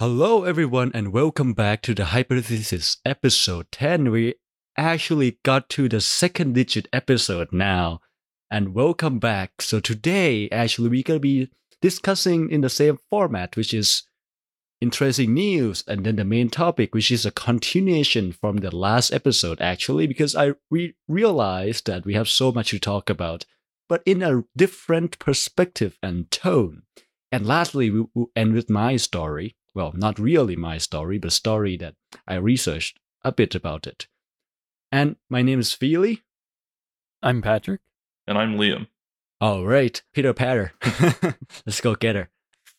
Hello, everyone, and welcome back to the Hypothesis episode 10. We actually got to the second digit episode now, and welcome back. So, today, actually, we're going to be discussing in the same format, which is interesting news, and then the main topic, which is a continuation from the last episode, actually, because I re- realized that we have so much to talk about, but in a different perspective and tone. And lastly, we will end with my story well, not really my story, but a story that I researched a bit about it. And my name is Pheely. I'm Patrick. And I'm Liam. All right, Peter Patter. Let's go get her.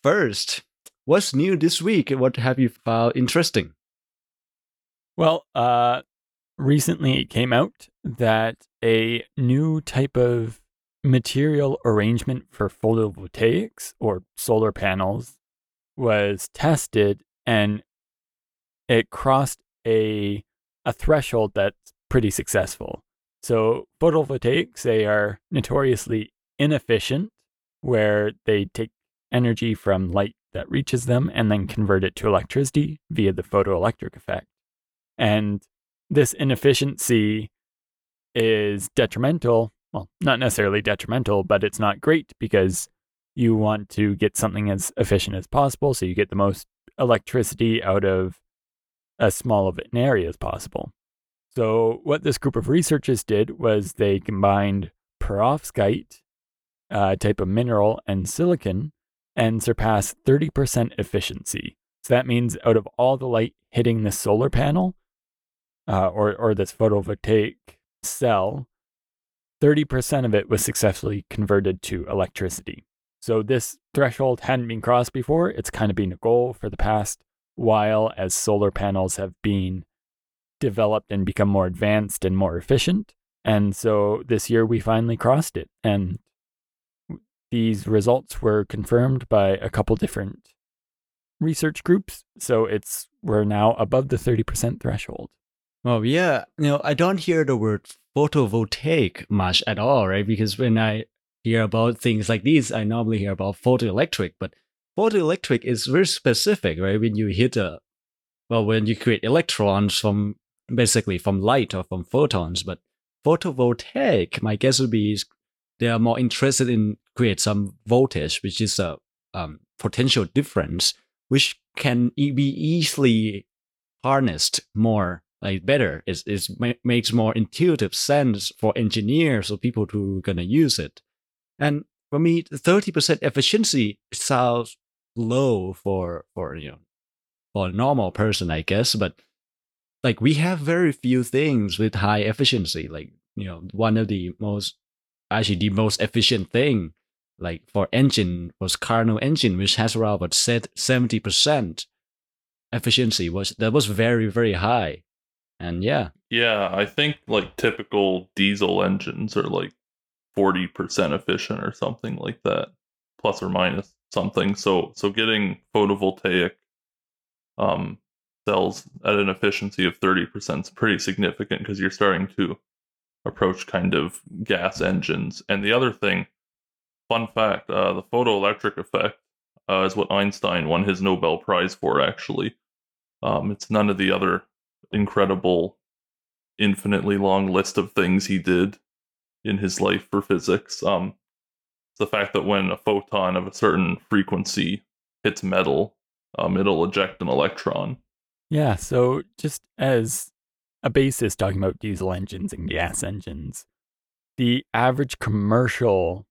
First, what's new this week? What have you found interesting? Well, uh, recently it came out that a new type of material arrangement for photovoltaics or solar panels was tested and it crossed a a threshold that's pretty successful. So photovoltaics they are notoriously inefficient where they take energy from light that reaches them and then convert it to electricity via the photoelectric effect. And this inefficiency is detrimental. Well, not necessarily detrimental, but it's not great because you want to get something as efficient as possible so you get the most electricity out of as small of an area as possible. So, what this group of researchers did was they combined perovskite, uh, type of mineral, and silicon and surpassed 30% efficiency. So, that means out of all the light hitting the solar panel uh, or, or this photovoltaic cell, 30% of it was successfully converted to electricity. So this threshold hadn't been crossed before. It's kind of been a goal for the past while as solar panels have been developed and become more advanced and more efficient. And so this year we finally crossed it. And these results were confirmed by a couple different research groups. So it's we're now above the 30% threshold. Well, yeah, you know, I don't hear the word photovoltaic much at all, right? Because when I hear about things like these, I normally hear about photoelectric, but photoelectric is very specific, right? When you hit a, well, when you create electrons from basically from light or from photons, but photovoltaic, my guess would be they are more interested in create some voltage, which is a um, potential difference, which can be easily harnessed more like better. It, it makes more intuitive sense for engineers or people who are gonna use it. And for me, 30% efficiency sounds low for, for, you know, for a normal person, I guess. But like we have very few things with high efficiency. Like, you know, one of the most, actually the most efficient thing, like for engine was Carnot engine, which has around about 70% efficiency was, that was very, very high. And yeah. Yeah, I think like typical diesel engines are like 40% efficient or something like that plus or minus something. So so getting photovoltaic um cells at an efficiency of 30% is pretty significant because you're starting to approach kind of gas engines. And the other thing fun fact uh, the photoelectric effect uh, is what einstein won his nobel prize for actually. Um, it's none of the other incredible infinitely long list of things he did in his life for physics. Um, the fact that when a photon of a certain frequency hits metal, um, it'll eject an electron. Yeah. So just as a basis, talking about diesel engines and gas engines, the average commercial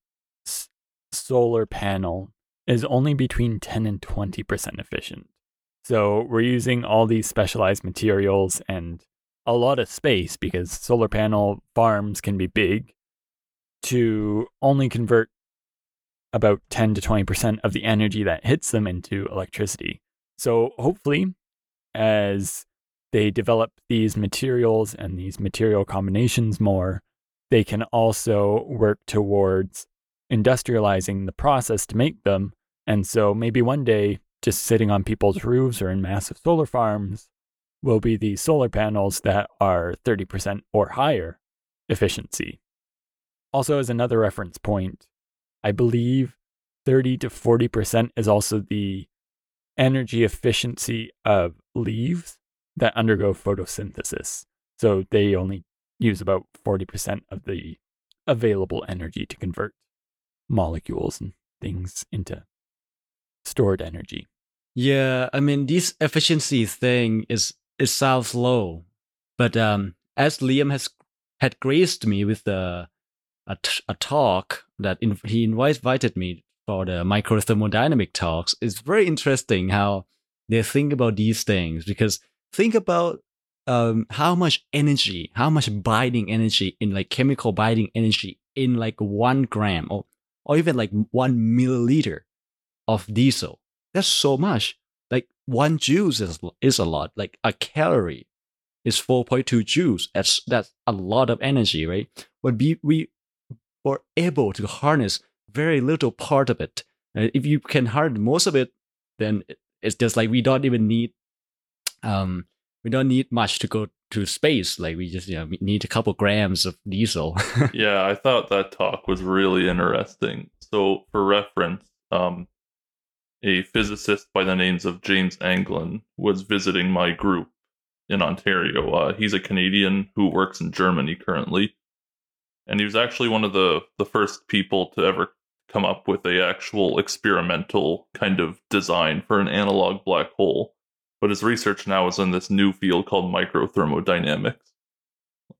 s- solar panel is only between 10 and 20% efficient. So we're using all these specialized materials and a lot of space because solar panel farms can be big to only convert about 10 to 20% of the energy that hits them into electricity. So hopefully, as they develop these materials and these material combinations more, they can also work towards industrializing the process to make them. And so maybe one day, just sitting on people's roofs or in massive solar farms will be the solar panels that are 30% or higher efficiency. Also, as another reference point, I believe 30 to 40% is also the energy efficiency of leaves that undergo photosynthesis. So they only use about 40% of the available energy to convert molecules and things into stored energy. Yeah, I mean this efficiency thing is it sounds low, but um, as Liam has had graced me with a a, t- a talk that in, he invited me for the microthermodynamic talks, it's very interesting how they think about these things because think about um, how much energy, how much binding energy in like chemical binding energy in like one gram or or even like one milliliter of diesel. That's so much. Like one joule is is a lot. Like a calorie is 4.2 joules. That's that's a lot of energy, right? But we we were able to harness very little part of it. And if you can harness most of it, then it's just like we don't even need um we don't need much to go to space. Like we just you know need a couple grams of diesel. yeah, I thought that talk was really interesting. So for reference, um, a physicist by the names of James Anglin was visiting my group in Ontario. Uh, he's a Canadian who works in Germany currently, and he was actually one of the the first people to ever come up with a actual experimental kind of design for an analog black hole. But his research now is in this new field called microthermodynamics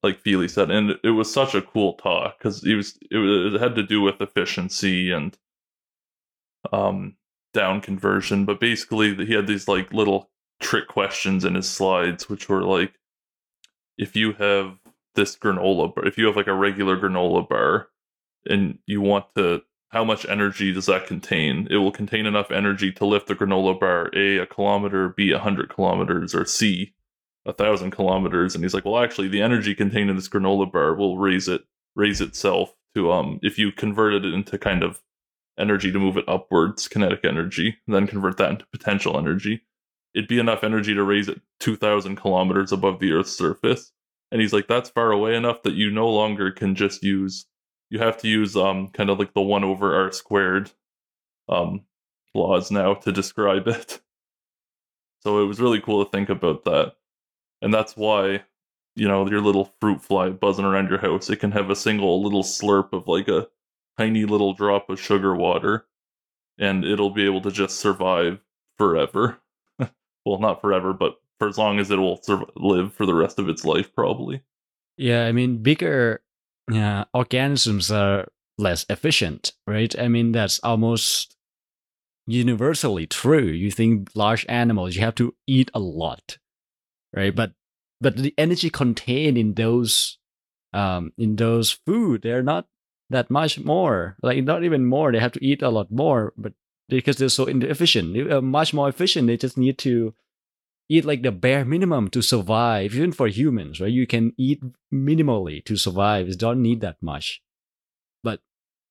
like Pheely said. And it was such a cool talk because it was it had to do with efficiency and um down conversion. But basically he had these like little trick questions in his slides which were like if you have this granola bar if you have like a regular granola bar and you want to how much energy does that contain? It will contain enough energy to lift the granola bar A a kilometer, B a hundred kilometers, or C a thousand kilometers. And he's like, well, actually, the energy contained in this granola bar will raise it, raise itself to um, if you converted it into kind of energy to move it upwards, kinetic energy, then convert that into potential energy, it'd be enough energy to raise it two thousand kilometers above the Earth's surface. And he's like, that's far away enough that you no longer can just use you have to use um kind of like the one over r squared um laws now to describe it. So it was really cool to think about that. And that's why, you know, your little fruit fly buzzing around your house, it can have a single little slurp of like a tiny little drop of sugar water and it'll be able to just survive forever. well, not forever, but for as long as it will live for the rest of its life, probably. Yeah, I mean, bigger organisms are less efficient, right? I mean, that's almost universally true. You think large animals, you have to eat a lot, right? But but the energy contained in those um in those food, they're not that much more. Like not even more. They have to eat a lot more, but because they're so inefficient, they're much more efficient. They just need to eat like the bare minimum to survive, even for humans, right? You can eat minimally to survive. You don't need that much. But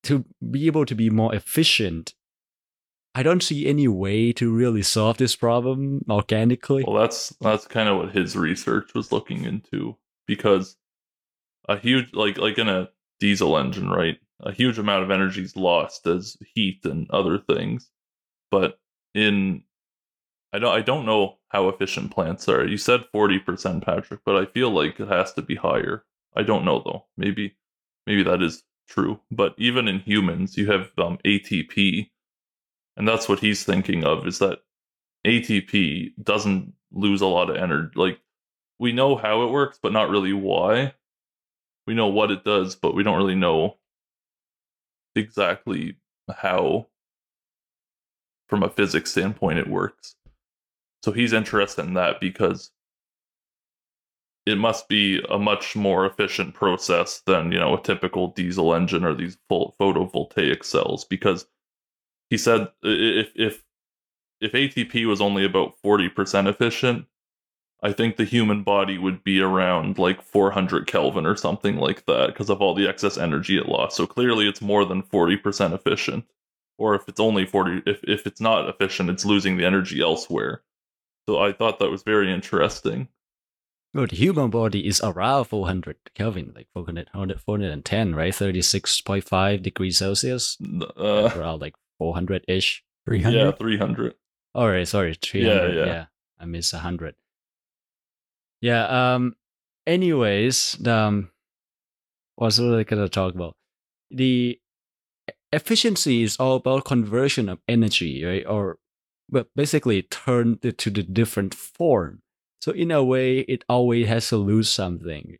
to be able to be more efficient, I don't see any way to really solve this problem organically. Well, that's that's kind of what his research was looking into because a huge like like in a diesel engine, right? A huge amount of energy is lost as heat and other things. But in I don't I don't know how efficient plants are. You said 40%, Patrick, but I feel like it has to be higher. I don't know though. Maybe maybe that is true. But even in humans, you have um, ATP, and that's what he's thinking of is that ATP doesn't lose a lot of energy. Like we know how it works, but not really why. We know what it does, but we don't really know exactly how from a physics standpoint it works. So he's interested in that because it must be a much more efficient process than, you know, a typical diesel engine or these full photovoltaic cells because he said if if if ATP was only about 40% efficient, I think the human body would be around like 400 Kelvin or something like that because of all the excess energy it lost. So clearly it's more than 40% efficient. Or if it's only 40 if if it's not efficient, it's losing the energy elsewhere. So I thought that was very interesting. Well, the human body is around 400 Kelvin, like 400, 410, right? 36.5 degrees Celsius. Uh, around like 400 ish. 300? Yeah, 300. All right, sorry, 300. yeah. Yeah, I missed 100. Yeah, um anyways, um what was I going to talk about? The efficiency is all about conversion of energy, right? Or but basically turn it to the different form. So in a way, it always has to lose something.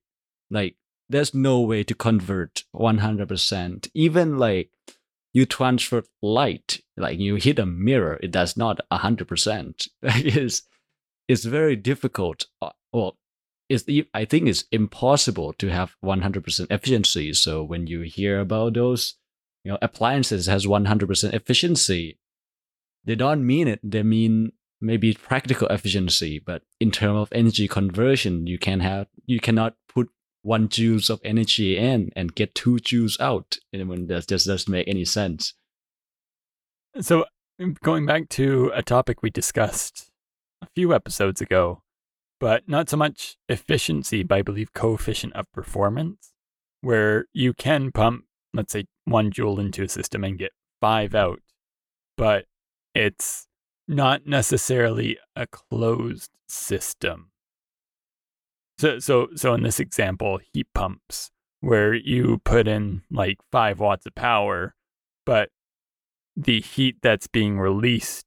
Like there's no way to convert 100%. Even like you transfer light, like you hit a mirror, it does not 100%. it's, it's very difficult. Uh, Well, it's, I think it's impossible to have 100% efficiency. So when you hear about those, you know, appliances has 100% efficiency, they don't mean it. They mean maybe practical efficiency, but in terms of energy conversion, you can have you cannot put one joules of energy in and get two joules out. And when that just doesn't make any sense. So, mm, going back to a topic we discussed a few episodes ago, but not so much efficiency, but I believe coefficient of performance, where you can pump, let's say, one joule into a system and get five out, but it's not necessarily a closed system. So, so, so in this example, heat pumps, where you put in like five watts of power, but the heat that's being released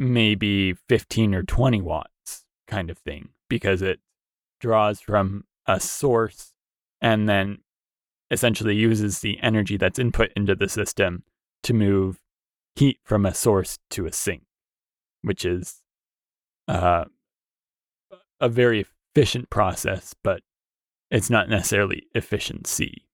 may be 15 or 20 watts kind of thing because it draws from a source and then essentially uses the energy that's input into the system to move heat from a source to a sink which is uh, a very efficient process but it's not necessarily efficiency.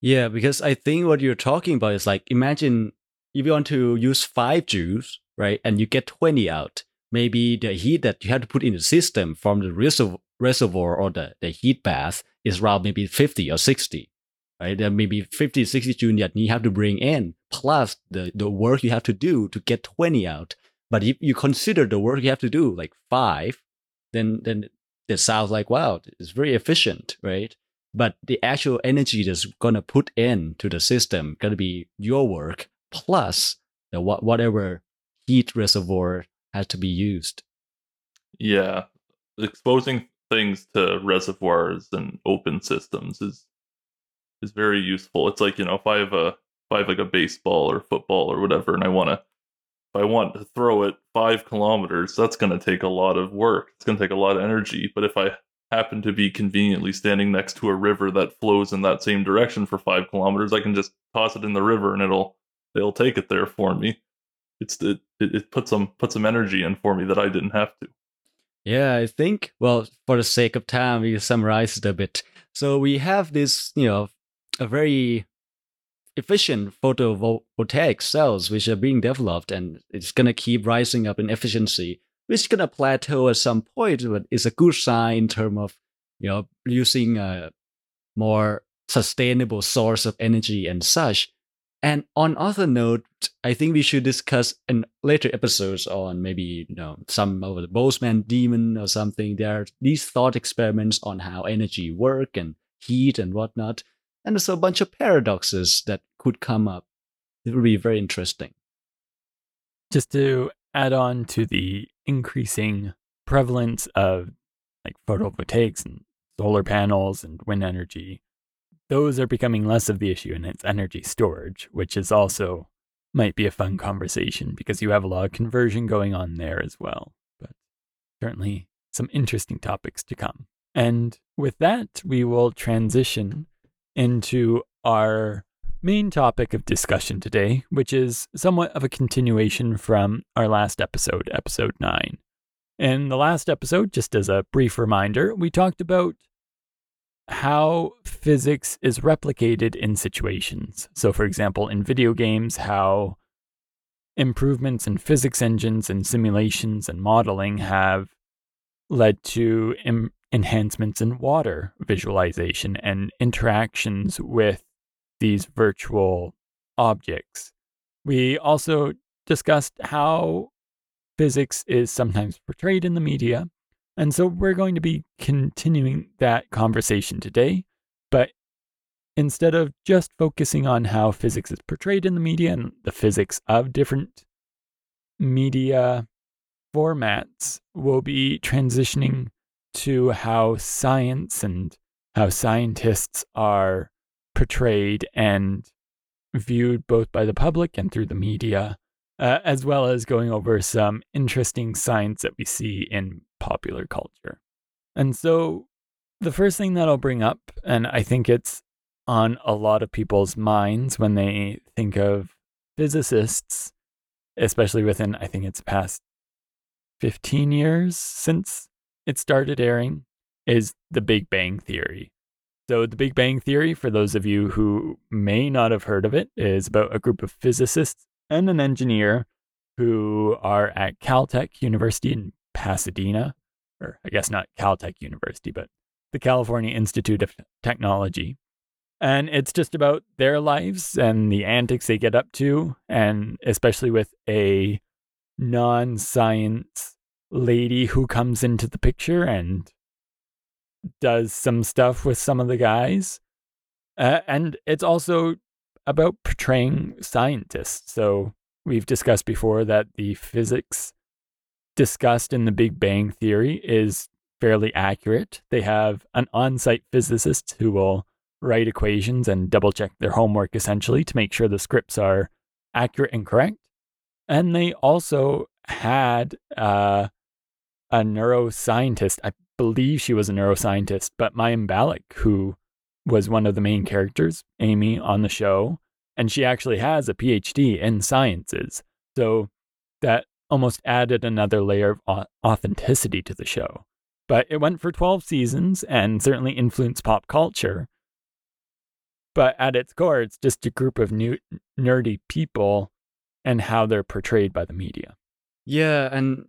Yeah, because I think what you're talking about is like imagine if you want to use five joules, right, and you get 20 out, maybe the heat that you have to put in the system from the reservoir or the, the heat bath is around maybe 50 or 60, right? There may be 50, 60 joules that you have to bring in, plus the, the work you have to do to get 20 out. But if you consider the work you have to do, like five, then then it sounds like wow, it's very efficient, right? but the actual energy that's gonna put in to the system gonna be your work plus the wha- whatever heat reservoir has to be used. Yeah, exposing things to reservoirs and open systems is is very useful. It's like you know if I have a if I have like a baseball or football or whatever, and I want to if I want to throw it five kilometers, that's going to take a lot of work. It's going to take a lot of energy. But if I happen to be conveniently standing next to a river that flows in that same direction for five kilometers, I can just toss it in the river and it'll it'll take it there for me. It's it it, it puts some put some energy in for me that I didn't have to. Yeah, I think well, for the sake of time, we summarize it a bit. So we have this, you know, a very efficient photovoltaic cells which are being developed and it's gonna keep rising up in efficiency which is gonna plateau at some point, but it's a good sign in terms of you know using a more sustainable source of energy and such. And on other note, I think we should discuss in later episodes on maybe you know some of the Boltzmann demon or something. There are these thought experiments on how energy work and heat and whatnot, and there's a bunch of paradoxes that could come up. It will be very interesting. just to add on to the increasing prevalence of like photovoltaics and solar panels and wind energy, those are becoming less of the issue and it's energy storage, which is also might be a fun conversation because you have a lot of conversion going on there as well. But certainly some interesting topics to come. And with that, we will transition into our main topic of discussion today, which is somewhat of a continuation from our last episode, episode 9. In the last episode, just as a brief reminder, we talked about how physics is replicated in situations. So, for example, in video games, how improvements in physics engines and simulations and modeling have led to em- enhancements in water visualization and interactions with these virtual objects. We also discussed how physics is sometimes portrayed in the media. And so we're going to be continuing that conversation today. But instead of just focusing on how physics is portrayed in the media and the physics of different media formats we'll be transitioning to how science and how scientists are portrayed and viewed both by the public and through the media, uh, as well as going over some interesting science that we see in popular culture. And so, the first thing that I'll bring up, and I think it's on a lot of people's minds when they think of physicists, especially within, I think it's past 15 years since it started airing, is the Big Bang Theory. So, the Big Bang Theory, for those of you who may not have heard of it, is about a group of physicists and an engineer who are at Caltech University in Pasadena, or I guess not Caltech University, but the California Institute of Technology. And it's just about their lives and the antics they get up to, and especially with a non science lady who comes into the picture and does some stuff with some of the guys. Uh, and it's also about portraying scientists. So we've discussed before that the physics discussed in the Big Bang Theory is fairly accurate. They have an on site physicist who will write equations and double check their homework essentially to make sure the scripts are accurate and correct. And they also had uh, a neuroscientist. I believe she was a neuroscientist, but Mayim Bialik, who was one of the main characters, Amy, on the show. And she actually has a PhD in sciences. So that almost added another layer of authenticity to the show. But it went for 12 seasons and certainly influenced pop culture. But at its core, it's just a group of new, nerdy people and how they're portrayed by the media. Yeah, and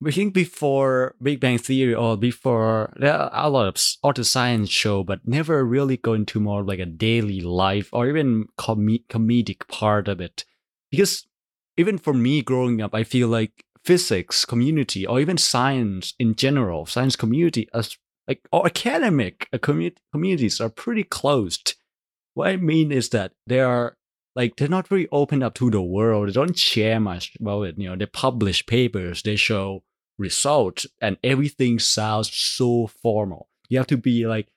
we think before Big Bang Theory or before there are a lot of auto science show, but never really go into more like a daily life or even com- comedic part of it. Because even for me growing up, I feel like physics community or even science in general, science community as like or academic uh, communities are pretty closed. What I mean is that there are like they're not very open up to the world. They don't share much about it. You know, they publish papers, they show results, and everything sounds so formal. You have to be like,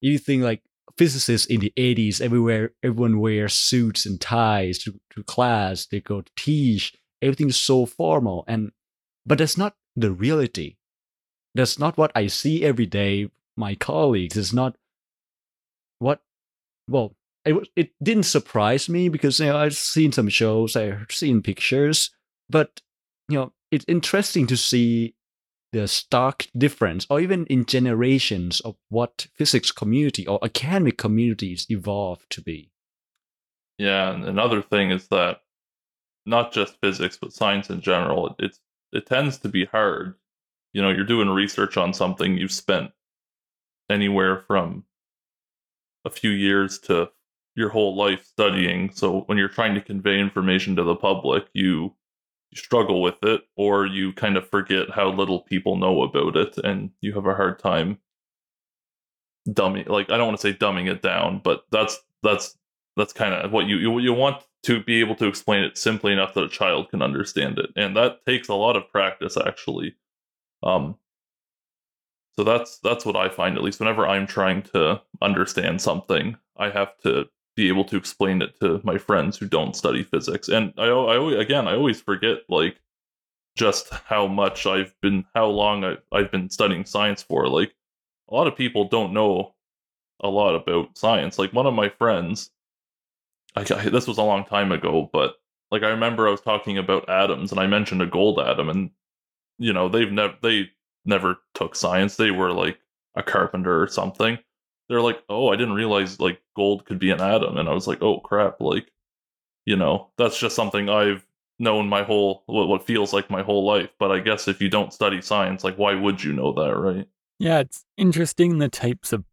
you think like physicists in the 80s, everywhere, everyone wears suits and ties to, to class. They go to teach. Everything's so formal, and but that's not the reality. That's not what I see every day. My colleagues. It's not what. Well, it it didn't surprise me because you know I've seen some shows, I've seen pictures, but you know it's interesting to see the stark difference, or even in generations of what physics community or academic communities evolve to be. Yeah, and another thing is that not just physics but science in general, it's it tends to be hard. You know, you're doing research on something you've spent anywhere from a few years to your whole life studying. So when you're trying to convey information to the public, you struggle with it or you kind of forget how little people know about it and you have a hard time dumbing like I don't want to say dumbing it down, but that's that's that's kind of what you, you you want to be able to explain it simply enough that a child can understand it. And that takes a lot of practice actually. Um so that's that's what I find at least whenever I'm trying to understand something, I have to be able to explain it to my friends who don't study physics. And I, I again, I always forget like just how much I've been, how long I, I've been studying science for. Like a lot of people don't know a lot about science. Like one of my friends, I, this was a long time ago, but like I remember I was talking about atoms and I mentioned a gold atom, and you know they've never they never took science. They were like a carpenter or something they're like, "Oh, I didn't realize like gold could be an atom," and I was like, "Oh crap!" Like, you know, that's just something I've known my whole what, what feels like my whole life. But I guess if you don't study science, like, why would you know that, right? Yeah, it's interesting the types of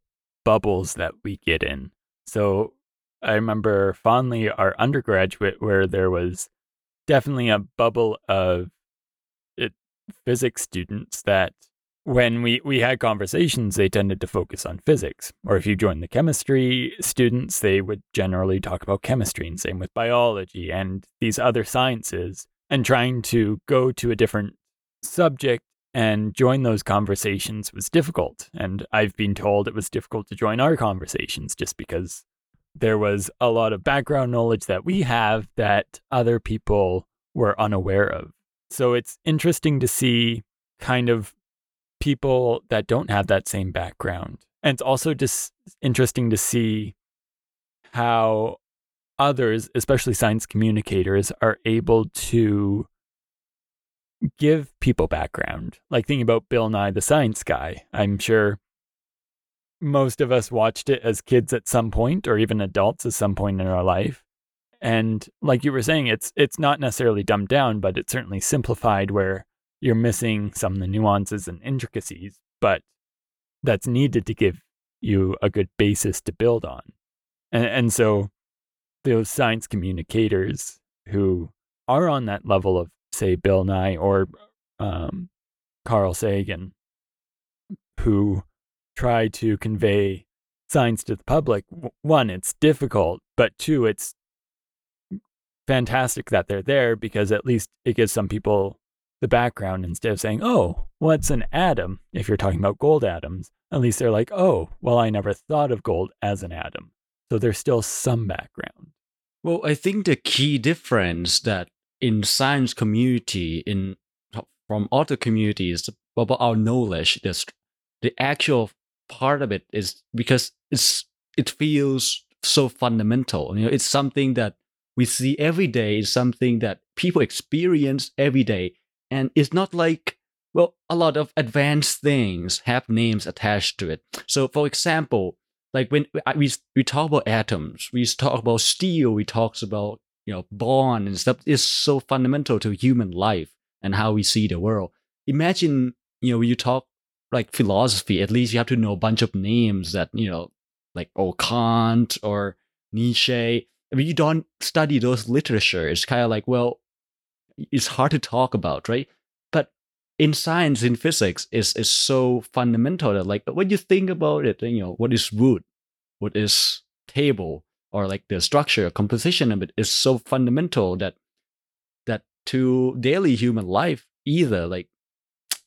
bubbles that we get in. So I remember fondly our undergraduate where there was definitely a bubble of it, physics students that when we, we had conversations, they tended to focus on physics. Or if you joined the chemistry students, they would generally talk about chemistry, and same with biology and these other sciences. and trying to go to a different subject and join those conversations was difficult. And I've been told it was difficult to join our conversations just because there was a lot of background knowledge that we have that other people were unaware of. So it's interesting to see kind of people that don't have that same background. And it's also just interesting to see how others, especially science communicators, are able to give people background. Like thinking about Bill Nye the Science Guy. I'm sure most of us watched it as kids at some point or even adults at some point in our life. And like you were saying, it's it's not necessarily dumbed down, but it's certainly simplified where you're missing some of the nuances and intricacies, but that's needed to give you a good basis to build on. And, and so those science communicators who are on that level of, say, Bill Nye or um, Carl Sagan, who try to convey science to the public, one, it's difficult, but two, it's fantastic that they're there because at least it gives some people the background instead of saying, oh, what's an atom? If you're talking about gold atoms, at least they're like, oh, well, I never thought of gold as an atom. So there's still some background. Well, I think the key difference that in science community, in from other communities about our knowledge, the the actual part of it is because it's it feels so fundamental. You know, it's something that we see every day. It's something that people experience every day, and it's not like well, a lot of advanced things have names attached to it. So, for example, like when we we talk about atoms, we talk about steel, we talk about you know bond and stuff. It's so fundamental to human life and how we see the world. Imagine you know when you talk like philosophy, at least you have to know a bunch of names that you know like oh Kant or Nietzsche. I mean, you don't study those literature. It's kind of like well, it's hard to talk about, right? But in science in physics is is so fundamental that like when you think about it you know what is wood? What is table? Or like the structure composition of it is so fundamental that that to daily human life either like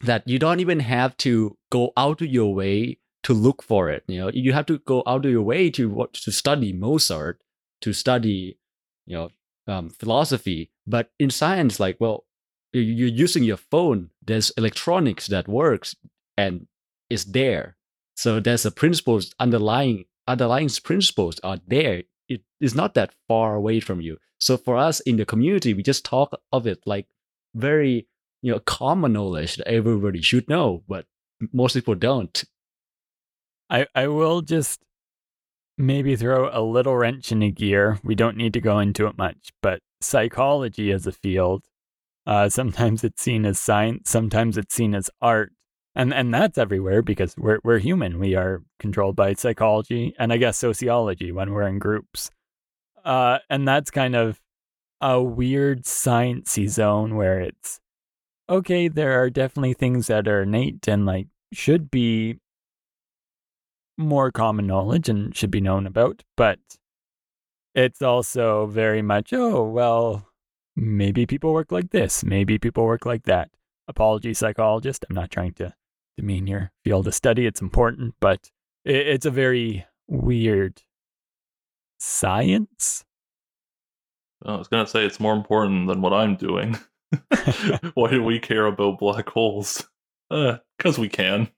that you don't even have to go out of your way to look for it you know? You have to go out of your way to what to study mozart to study you know um, philosophy but in science like well you're using your phone there's electronics that works and is there. So there's a principles underlying underlying principles are there. It is not that far away from you. So for us in the community we just talk of it like very you know common knowledge that everybody should know but most people don't. I i will just maybe throw a little wrench in a gear we don't need to go into it much but psychology as a field uh, sometimes it's seen as science, sometimes it's seen as art. And and that's everywhere because we're we're human. We are controlled by psychology and I guess sociology when we're in groups. Uh, and that's kind of a weird sciencey zone where it's okay, there are definitely things that are innate and like should be more common knowledge and should be known about, but it's also very much, oh, well, maybe people work like this, maybe people work like that. Apology, psychologist. I'm not trying to demean your field of study. It's important, but it's a very weird science. I was going to say it's more important than what I'm doing. Why do we care about black holes? Because uh, we can.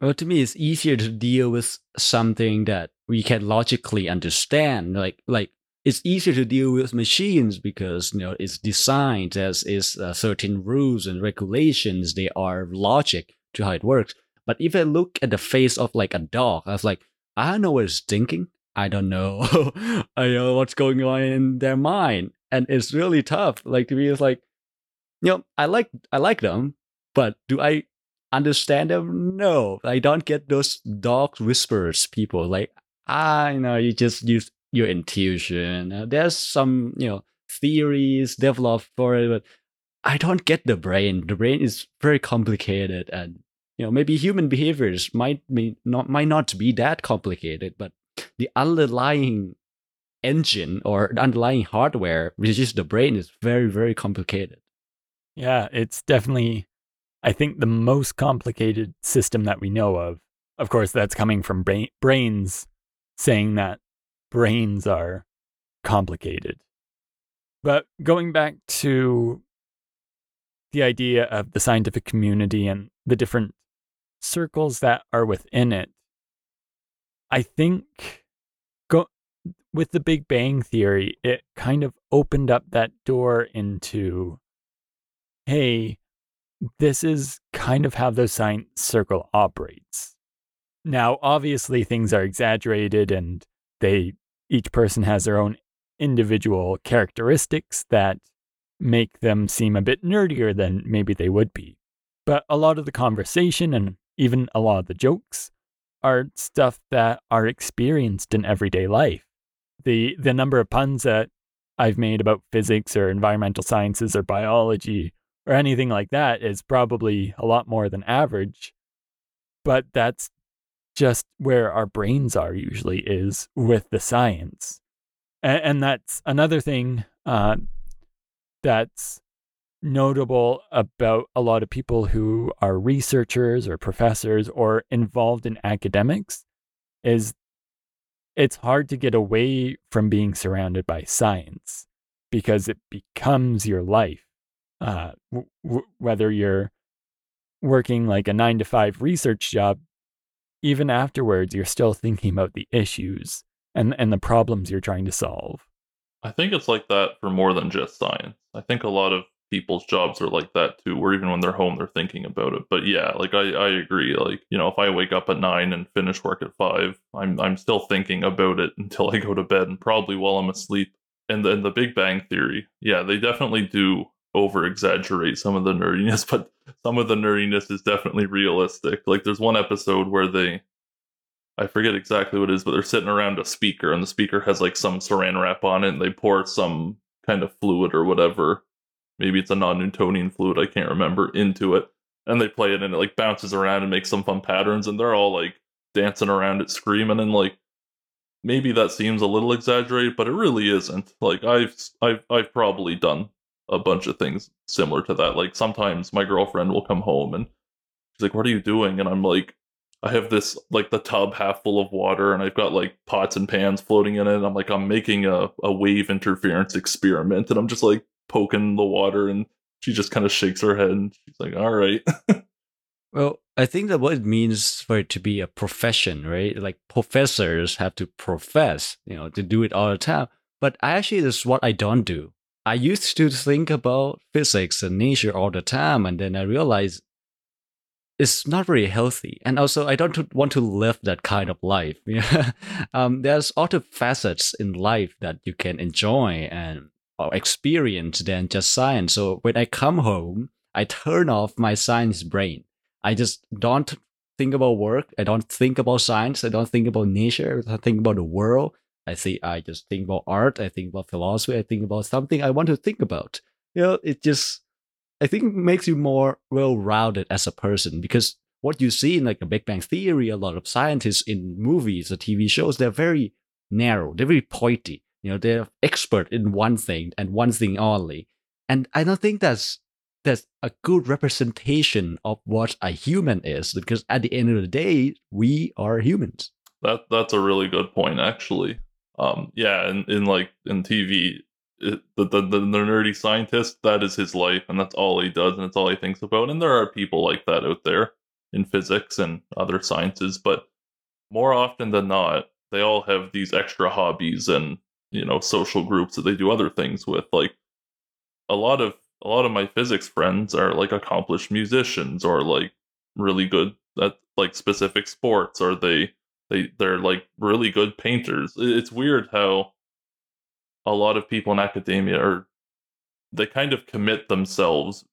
Well, to me, it's easier to deal with something that we can logically understand. Like, like it's easier to deal with machines because you know it's designed as is uh, certain rules and regulations. They are logic to how it works. But if I look at the face of like a dog, I was like, I don't know what it's thinking. I don't know. I know what's going on in their mind, and it's really tough. Like to me, it's like, you know, I like I like them, but do I understand them? No, I don't get those dog whispers. People like, ah, you know, you just use your intuition. Uh, there's some, you know, theories developed for it, but I don't get the brain. The brain is very complicated, and you know, maybe human behaviors might be not might not be that complicated, but the underlying engine or the underlying hardware, which is the brain, is very very complicated. Yeah, it's definitely, I think, the most complicated system that we know of. Of course, that's coming from bra- brains saying that brains are complicated. But going back to the idea of the scientific community and the different circles that are within it, I think go with the Big Bang theory, it kind of opened up that door into hey, this is kind of how the science circle operates. Now, obviously things are exaggerated and they each person has their own individual characteristics that make them seem a bit nerdier than maybe they would be. But a lot of the conversation and even a lot of the jokes are stuff that are experienced in everyday life. The the number of puns that I've made about physics or environmental sciences or biology or anything like that is probably a lot more than average. But that's just where our brains are usually is with the science. And, and that's another thing uh, that's notable about a lot of people who are researchers or professors or involved in academics is it's hard to get away from being surrounded by science because it becomes your life. Uh, w- whether you're working like a nine to five research job, even afterwards, you're still thinking about the issues and, and the problems you're trying to solve. I think it's like that for more than just science. I think a lot of people's jobs are like that too, where even when they're home, they're thinking about it. But yeah, like I, I agree. Like, you know, if I wake up at nine and finish work at five, I'm I'm still thinking about it until I go to bed and probably while I'm asleep. And then the Big Bang Theory, yeah, they definitely do over exaggerate some of the nerdiness, but some of the nerdiness is definitely realistic. Like there's one episode where they I forget exactly what it is, but they're sitting around a speaker and the speaker has like some saran wrap on it and they pour some kind of fluid or whatever. Maybe it's a non Newtonian fluid, I can't remember, into it. And they play it and it like bounces around and makes some fun patterns and they're all like dancing around it screaming and like maybe that seems a little exaggerated, but it really isn't. Like I've I've I've probably done a bunch of things similar to that. Like sometimes my girlfriend will come home and she's like, "What are you doing?" And I'm like, "I have this like the tub half full of water, and I've got like pots and pans floating in it. And I'm like, I'm making a a wave interference experiment, and I'm just like poking the water, and she just kind of shakes her head, and she's like, "All right." Well, I think that what it means for it to be a profession, right? Like professors have to profess, you know, to do it all the time. But I actually, this is what I don't do. I used to think about physics and nature all the time, and then I realized it's not very healthy. And also, I don't want to live that kind of life. um, there's other facets in life that you can enjoy and experience than just science. So when I come home, I turn off my science brain. I just don't think about work. I don't think about science. I don't think about nature. I don't think about the world. I see. I just think about art. I think about philosophy. I think about something I want to think about. You know, it just I think makes you more well-rounded as a person because what you see in like a Big Bang Theory, a lot of scientists in movies or TV shows, they're very narrow. They're very pointy. You know, they're expert in one thing and one thing only. And I don't think that's that's a good representation of what a human is because at the end of the day, we are humans. That that's a really good point, actually. Um, yeah, in, in like in TV, it, the, the the nerdy scientist that is his life, and that's all he does, and it's all he thinks about. And there are people like that out there in physics and other sciences, but more often than not, they all have these extra hobbies and you know social groups that they do other things with. Like a lot of a lot of my physics friends are like accomplished musicians or like really good at like specific sports, or they they they're like really good painters. It's weird how a lot of people in academia are they kind of commit themselves.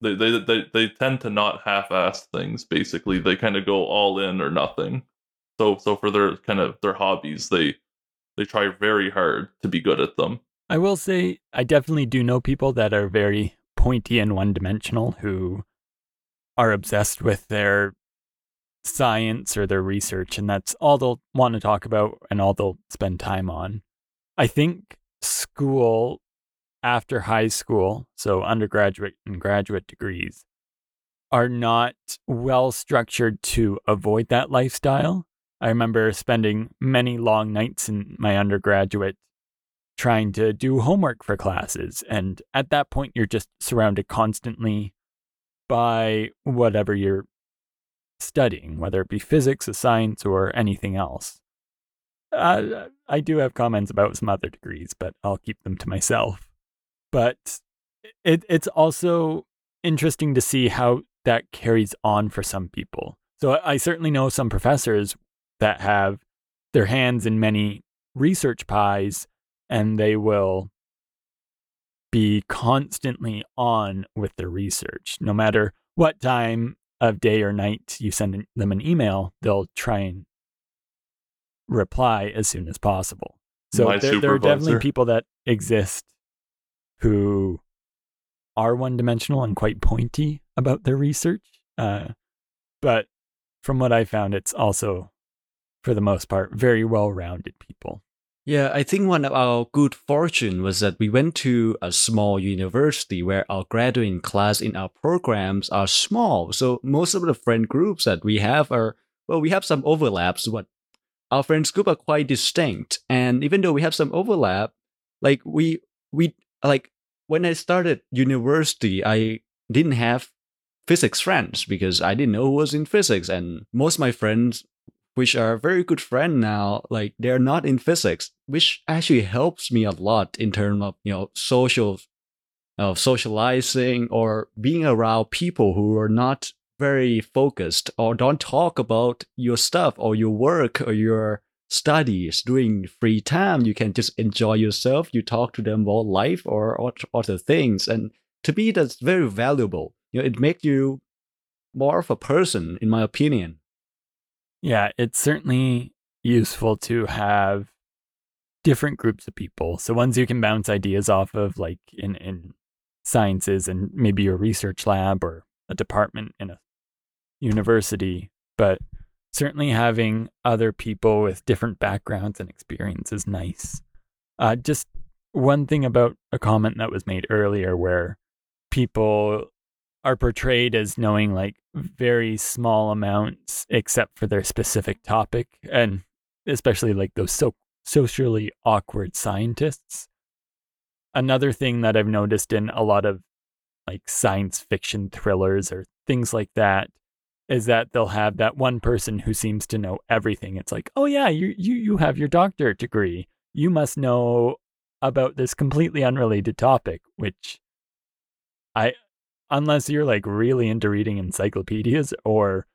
They they they, they tend to not half-ass things. Basically, they kind of go all in or nothing. So so for their kind of their hobbies, they they try very hard to be good at them. I will say I definitely do know people that are very pointy and one-dimensional who are obsessed with their science or their research, and that's all they'll want to talk about and all they'll spend time on. I think school after high school, so undergraduate and graduate degrees, are not well structured to avoid that lifestyle. I remember spending many long nights in my undergraduate trying to do homework for classes. And at that point, you're just surrounded constantly by whatever you're studying, whether it be physics, a science, or anything else. I do have comments about some other degrees, but I'll keep them to myself. But it, it's also interesting to see how that carries on for some people. So I certainly know some professors that have their hands in many research pies and they will be constantly on with their research. No matter what time of day or night you send them an email, they'll try and reply as soon as possible. So there, there, are definitely people that exist who are one dimensional and quite pointy about their research. Uh, but from what I found, it's also, for the most part, very well rounded people. Yeah, I think one of our good fortune was that we went to a small university where our graduating class in our programs are small. So most of the friend groups that we have are, well, we have some overlaps, but our friends group are quite distinct. And even though we have some overlap, like we, we, like when I started university, I didn't have physics friends because I didn't know who was in physics. And most of my friends which are very good friend now, like they're not in physics, which actually helps me a lot in terms of you know social, uh, socializing or being around people who are not very focused or don't talk about your stuff or your work or your studies during free time. You can just enjoy yourself. You talk to them about life or other things, and to me, that's very valuable. You know, it makes you more of a person, in my opinion. Yeah, it's certainly useful to have different groups of people. So ones you can bounce ideas off of, like in, in sciences and maybe your research lab or a department in a university. But certainly having other people with different backgrounds and experience is nice. Uh, just one thing about a comment that was made earlier where people are portrayed as knowing like very small amounts except for their specific topic and especially like those so socially awkward scientists. Another thing that i've noticed in a lot of like science fiction thrillers or things like that is that they'll have that one person who seems to know everything. It's like oh yeah you you you have your doctorate degree. You must know about this completely unrelated topic which I unless you're like really into reading encyclopedias or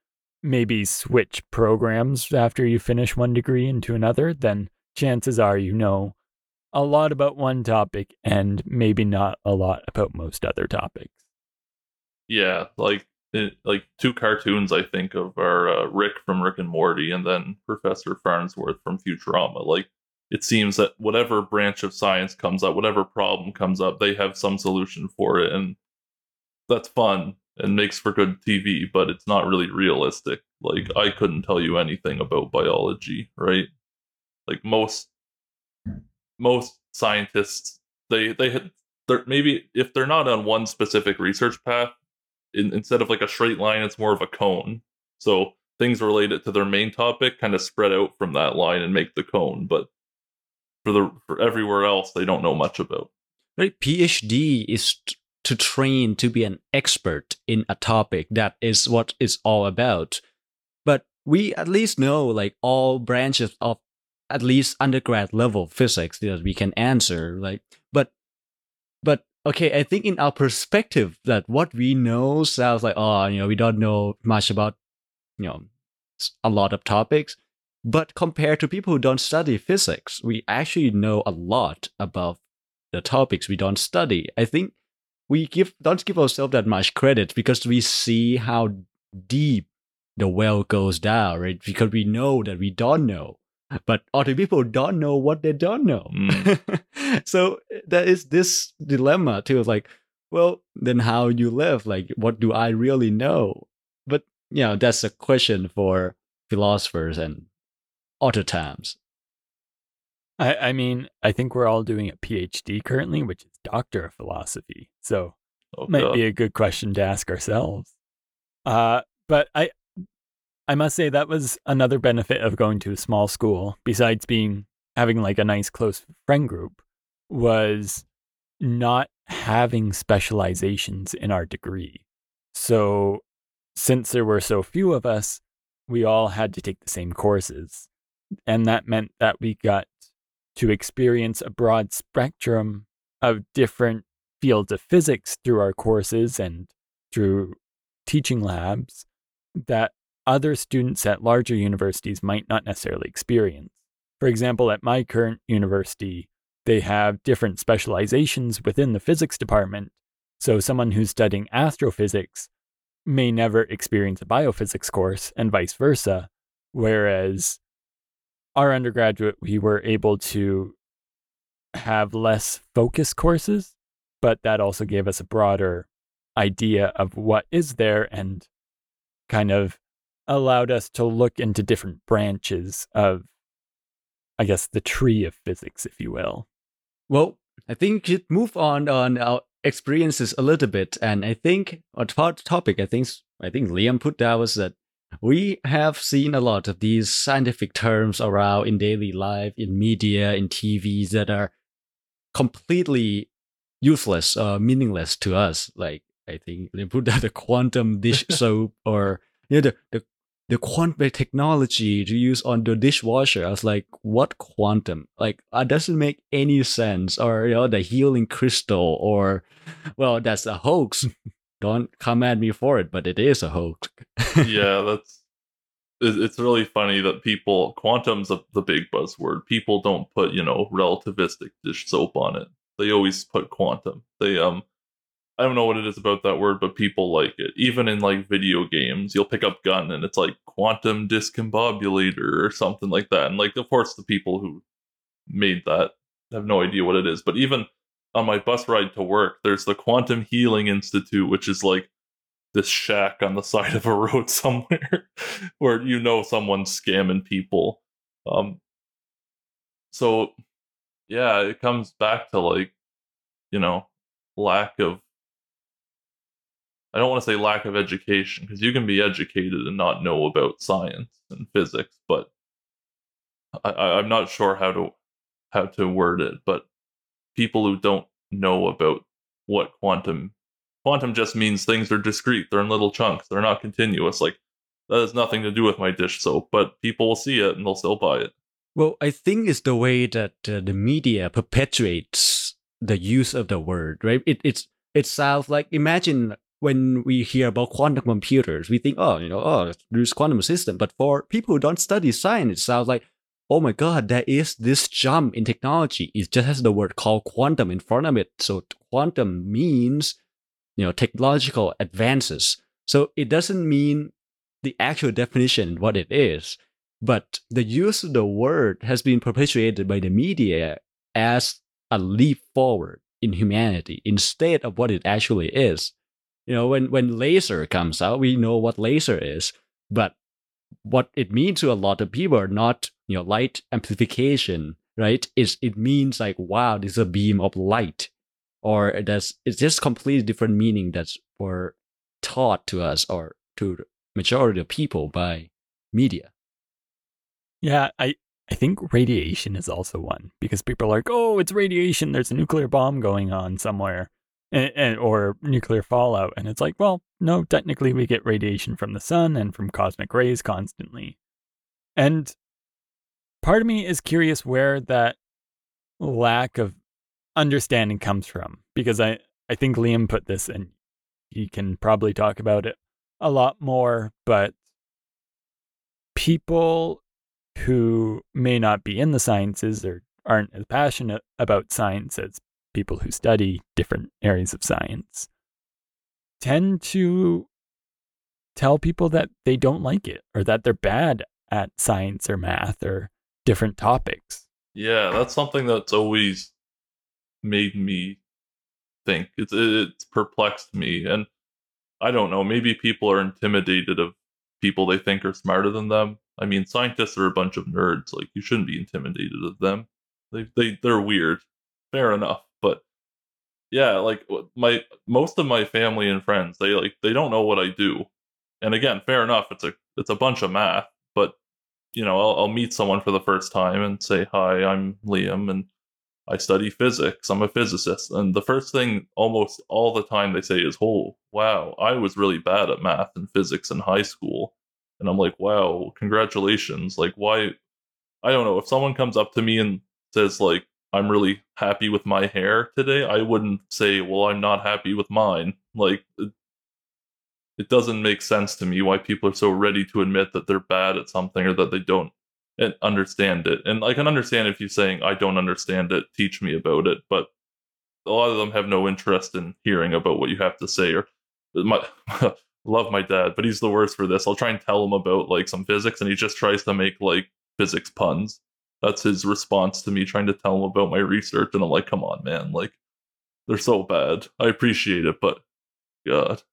maybe switch programs after you finish one degree into another, then chances are you know a lot about one topic and maybe not a lot about most other topics. Yeah, like like two cartoons I think of are uh, Rick from Rick and Morty and then Professor Farnsworth from Futurama. Like it seems that whatever branch of science comes up, whatever problem comes up, they have some solution for it and that's fun and makes for good TV, but it's not really realistic. Like I couldn't tell you anything about biology, right? Like most most scientists, they they had they're maybe if they're not on one specific research path, in, instead of like a straight line, it's more of a cone. So things related to their main topic kind of spread out from that line and make the cone. But for the for everywhere else, they don't know much about. Right, PhD is to train to be an expert in a topic that is what it's all about. But we at least know like all branches of at least undergrad level physics that we can answer like but but okay i think in our perspective that what we know sounds like oh you know we don't know much about you know a lot of topics. But compared to people who don't study physics we actually know a lot about the topics we don't study. I think we give don't give ourselves that much credit because we see how deep the well goes down, right? Because we know that we don't know. But other people don't know what they don't know. Mm. so there is this dilemma too, like, well, then how you live? Like, what do I really know? But you know, that's a question for philosophers and other times. I, I mean, I think we're all doing a PhD currently, which is Doctor of Philosophy. So Oh, might God. be a good question to ask ourselves. Uh, but I, I must say that was another benefit of going to a small school, besides being having like a nice close friend group, was not having specializations in our degree. So, since there were so few of us, we all had to take the same courses. And that meant that we got to experience a broad spectrum of different fields of physics through our courses and through teaching labs that other students at larger universities might not necessarily experience. For example, at my current university, they have different specializations within the physics department. So, someone who's studying astrophysics may never experience a biophysics course, and vice versa. Whereas our undergraduate, we were able to have less focus courses, but that also gave us a broader idea of what is there and kind of allowed us to look into different branches of, I guess, the tree of physics, if you will. Well, I think we should move on on our experiences a little bit, and I think on part topic, I think I think Liam put down was that we have seen a lot of these scientific terms around in daily life, in media, in TVs that are completely useless or meaningless to us. Like I think they put down the quantum dish soap or you know the the the quantum technology to use on the dishwasher. I was like, what quantum? Like, uh, that doesn't make any sense. Or, you know, the healing crystal, or, well, that's a hoax. Don't come at me for it, but it is a hoax. yeah, that's it's really funny that people quantum's a, the big buzzword. People don't put you know relativistic dish soap on it. They always put quantum. They um, I don't know what it is about that word, but people like it. Even in like video games, you'll pick up gun and it's like quantum discombobulator or something like that. And like, of course, the people who made that have no idea what it is. But even on my bus ride to work, there's the Quantum Healing Institute, which is like this shack on the side of a road somewhere where you know someone's scamming people. Um, so yeah, it comes back to like, you know, lack of I don't want to say lack of education because you can be educated and not know about science and physics, but I, I, I'm not sure how to how to word it. But people who don't know about what quantum quantum just means things are discrete, they're in little chunks, they're not continuous. Like that has nothing to do with my dish soap, but people will see it and they'll still buy it. Well, I think it's the way that uh, the media perpetuates the use of the word, right? It it's it sounds like imagine when we hear about quantum computers, we think, oh, you know, oh, there's quantum system. But for people who don't study science, it sounds like, oh my god, there is this jump in technology. It just has the word called quantum in front of it. So quantum means, you know, technological advances. So it doesn't mean the actual definition what it is but the use of the word has been perpetuated by the media as a leap forward in humanity instead of what it actually is. You know, when, when laser comes out, we know what laser is, but what it means to a lot of people are not, you know, light amplification, right? Is it means like, wow, this is a beam of light. Or that's it's just completely different meaning that's were taught to us or to the majority of people by media. Yeah, I, I think radiation is also one because people are like, oh, it's radiation. There's a nuclear bomb going on somewhere, and, and, or nuclear fallout. And it's like, well, no, technically we get radiation from the sun and from cosmic rays constantly. And part of me is curious where that lack of understanding comes from because I, I think Liam put this and he can probably talk about it a lot more, but people who may not be in the sciences or aren't as passionate about science as people who study different areas of science tend to tell people that they don't like it or that they're bad at science or math or different topics. Yeah, that's something that's always made me think. It's it's perplexed me, and I don't know. Maybe people are intimidated of people they think are smarter than them. I mean, scientists are a bunch of nerds. Like you shouldn't be intimidated of them. They they they're weird. Fair enough, yeah, like my most of my family and friends, they like they don't know what I do. And again, fair enough. It's a it's a bunch of math, but you know, I'll, I'll meet someone for the first time and say, "Hi, I'm Liam, and I study physics. I'm a physicist." And the first thing, almost all the time, they say is, "Oh, wow, I was really bad at math and physics in high school." And I'm like, "Wow, congratulations!" Like, why? I don't know. If someone comes up to me and says, like, I'm really happy with my hair today, I wouldn't say, well, I'm not happy with mine. Like, it, it doesn't make sense to me why people are so ready to admit that they're bad at something or that they don't understand it. And I can understand if you're saying, I don't understand it, teach me about it. But a lot of them have no interest in hearing about what you have to say. Or my, love my dad, but he's the worst for this. I'll try and tell him about like some physics, and he just tries to make like physics puns. That's his response to me trying to tell him about my research. And I'm like, come on, man. Like, they're so bad. I appreciate it, but God.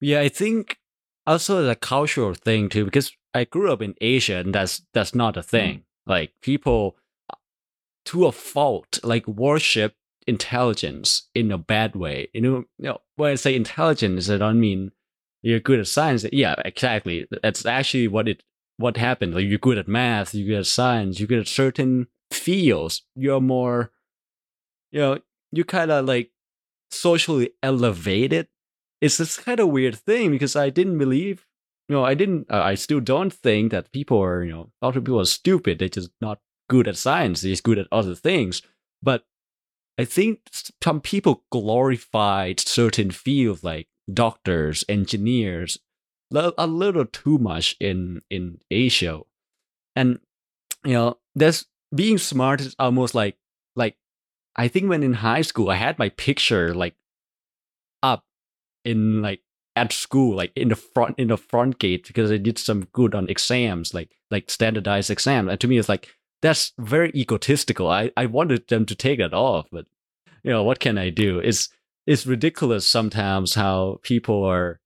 Yeah, I think also the cultural thing too, because I grew up in Asia and that's that's not a thing. Mm. Like people to a fault, like worship intelligence in a bad way. You know, you know when I say intelligence, I don't mean you're good at science. Yeah, exactly. That's actually what it what happened. Like you're good at math, you're good at science, you're good at certain fields. You're more, you know, you kind of like socially elevated it's this kind of weird thing because I didn't believe, you know, I didn't, uh, I still don't think that people are, you know, a lot of people are stupid. They're just not good at science. They're just good at other things. But I think some people glorified certain fields like doctors, engineers, a little too much in in Asia, and you know, there's being smart is almost like like I think when in high school I had my picture like up in like at school, like in the front in the front gate because I did some good on exams, like like standardized exams. And to me, it's like that's very egotistical. I I wanted them to take it off, but you know what can I do? It's it's ridiculous sometimes how people are,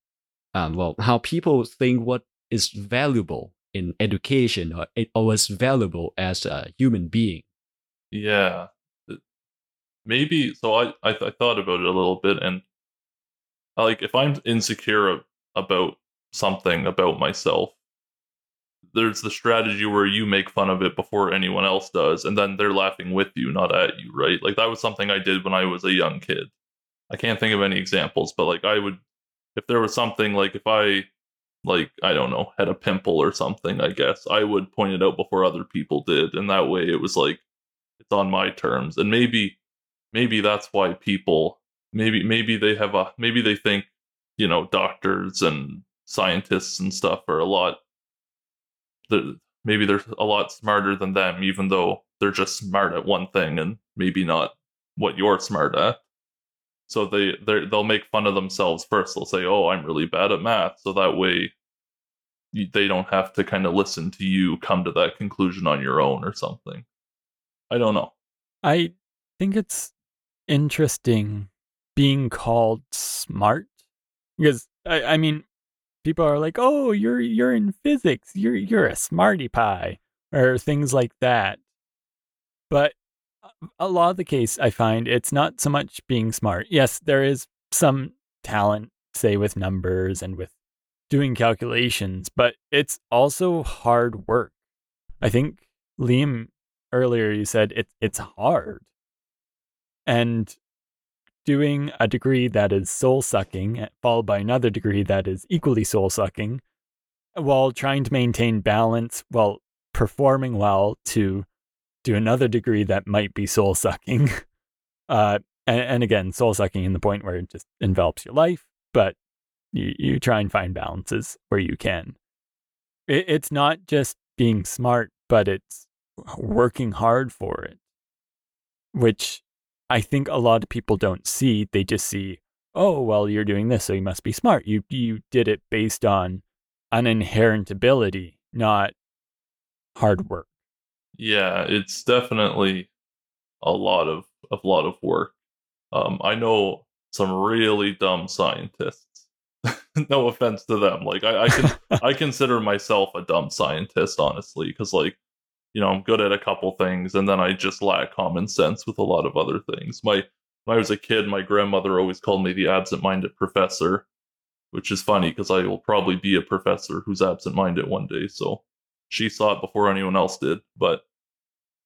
um, well, how people think what is valuable in education or or is valuable as a human being. Yeah, maybe. So I I, I thought about it a little bit, and like if I'm insecure about something about myself, there's the strategy where you make fun of it before anyone else does, and then they're laughing with you, not at you, right? Like that was something I did when I was a young kid. I can't think of any examples, but like I would, if there was something like if I, like I don't know, had a pimple or something, I guess I would point it out before other people did, and that way it was like it's on my terms, and maybe, maybe that's why people maybe maybe they have a maybe they think you know doctors and scientists and stuff are a lot maybe they're a lot smarter than them even though they're just smart at one thing and maybe not what you're smart at so they they'll make fun of themselves first. They'll say oh i'm really bad at math. So that way they don't have to kind of listen to you come to that conclusion on your own or something. I don't know. I think it's interesting being called smart because I, I mean people are like oh you're you're in physics. You're you're a smarty pie or things like that. But a lot of the case i find it's not so much being smart. Yes there is some talent say with numbers and with doing calculations but it's also hard work. I think liam earlier you said it, it's hard. And doing a degree that is soul sucking, eh, followed by another degree that is equally soul sucking, while trying to maintain balance while performing well to do another degree that might be soul sucking. Uh, and, and, again, soul sucking in the point where it just envelops your life, but you, you try and find balances where you can. It, it's not just being smart, but it's working hard for it, which I think a lot of people don't see. They just see, oh, well, you're doing this, so you must be smart. You you did it based on an inherent ability, not hard work. Yeah, it's definitely a lot of a lot of work. Um, I know some really dumb scientists. no offense to them. Like I, I can I consider myself a dumb scientist, honestly, because like you know, I'm good at a couple things, and then I just lack common sense with a lot of other things. My when I was a kid, my grandmother always called me the absent-minded professor, which is funny because I will probably be a professor who's absent-minded one day. So she saw it before anyone else did. But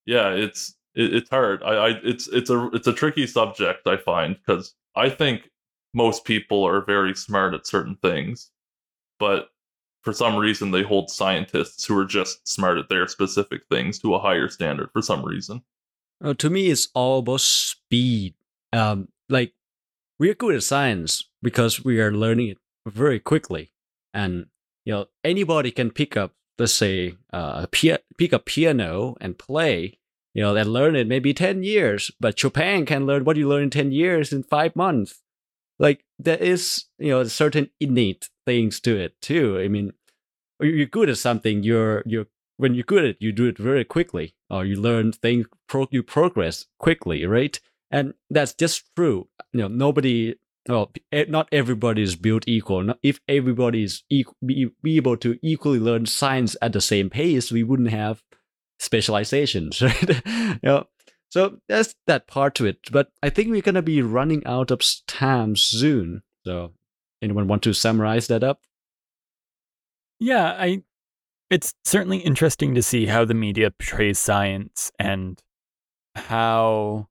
yeah, it's it, it's hard. I, I it's it's a it's a tricky subject I find because I think most people are very smart at certain things, but for some reason they hold scientists who are just smart at their specific things to a higher standard for some reason. Uh, to me, it's all about speed. Um, like we're good at science because we are learning it very quickly, and you know anybody can pick up, let's say, uh, pia- pick a piano and play. You know, and learn it maybe ten years, but Chopin can learn what you learn in ten years in five months. Like there is, you know, certain innate things to it too. I mean, you're good at something, you're you're when you're good at it, you do it very quickly, or you learn things, pro, you progress quickly, right? And that's just true. You know, nobody, well, not everybody is built equal. If everybody is be, be able to equally learn science at the same pace, we wouldn't have specializations, right? you know, so that's that part to it. But I think we're gonna be running out of time soon. So, anyone want to summarize that up? Yeah, I it's certainly interesting to see how the media portrays science and how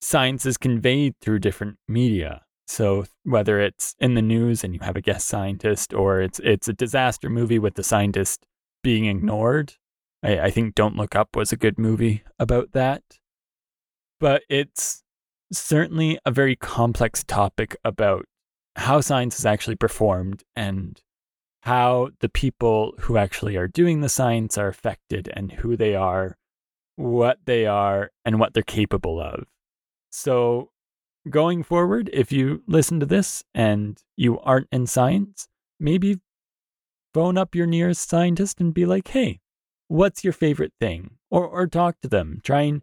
science is conveyed through different media. So whether it's in the news and you have a guest scientist, or it's it's a disaster movie with the scientist being ignored. I, I think Don't Look Up was a good movie about that. But it's certainly a very complex topic about how science is actually performed and how the people who actually are doing the science are affected and who they are, what they are, and what they're capable of. So, going forward, if you listen to this and you aren't in science, maybe phone up your nearest scientist and be like, hey, what's your favorite thing? Or, or talk to them. Try and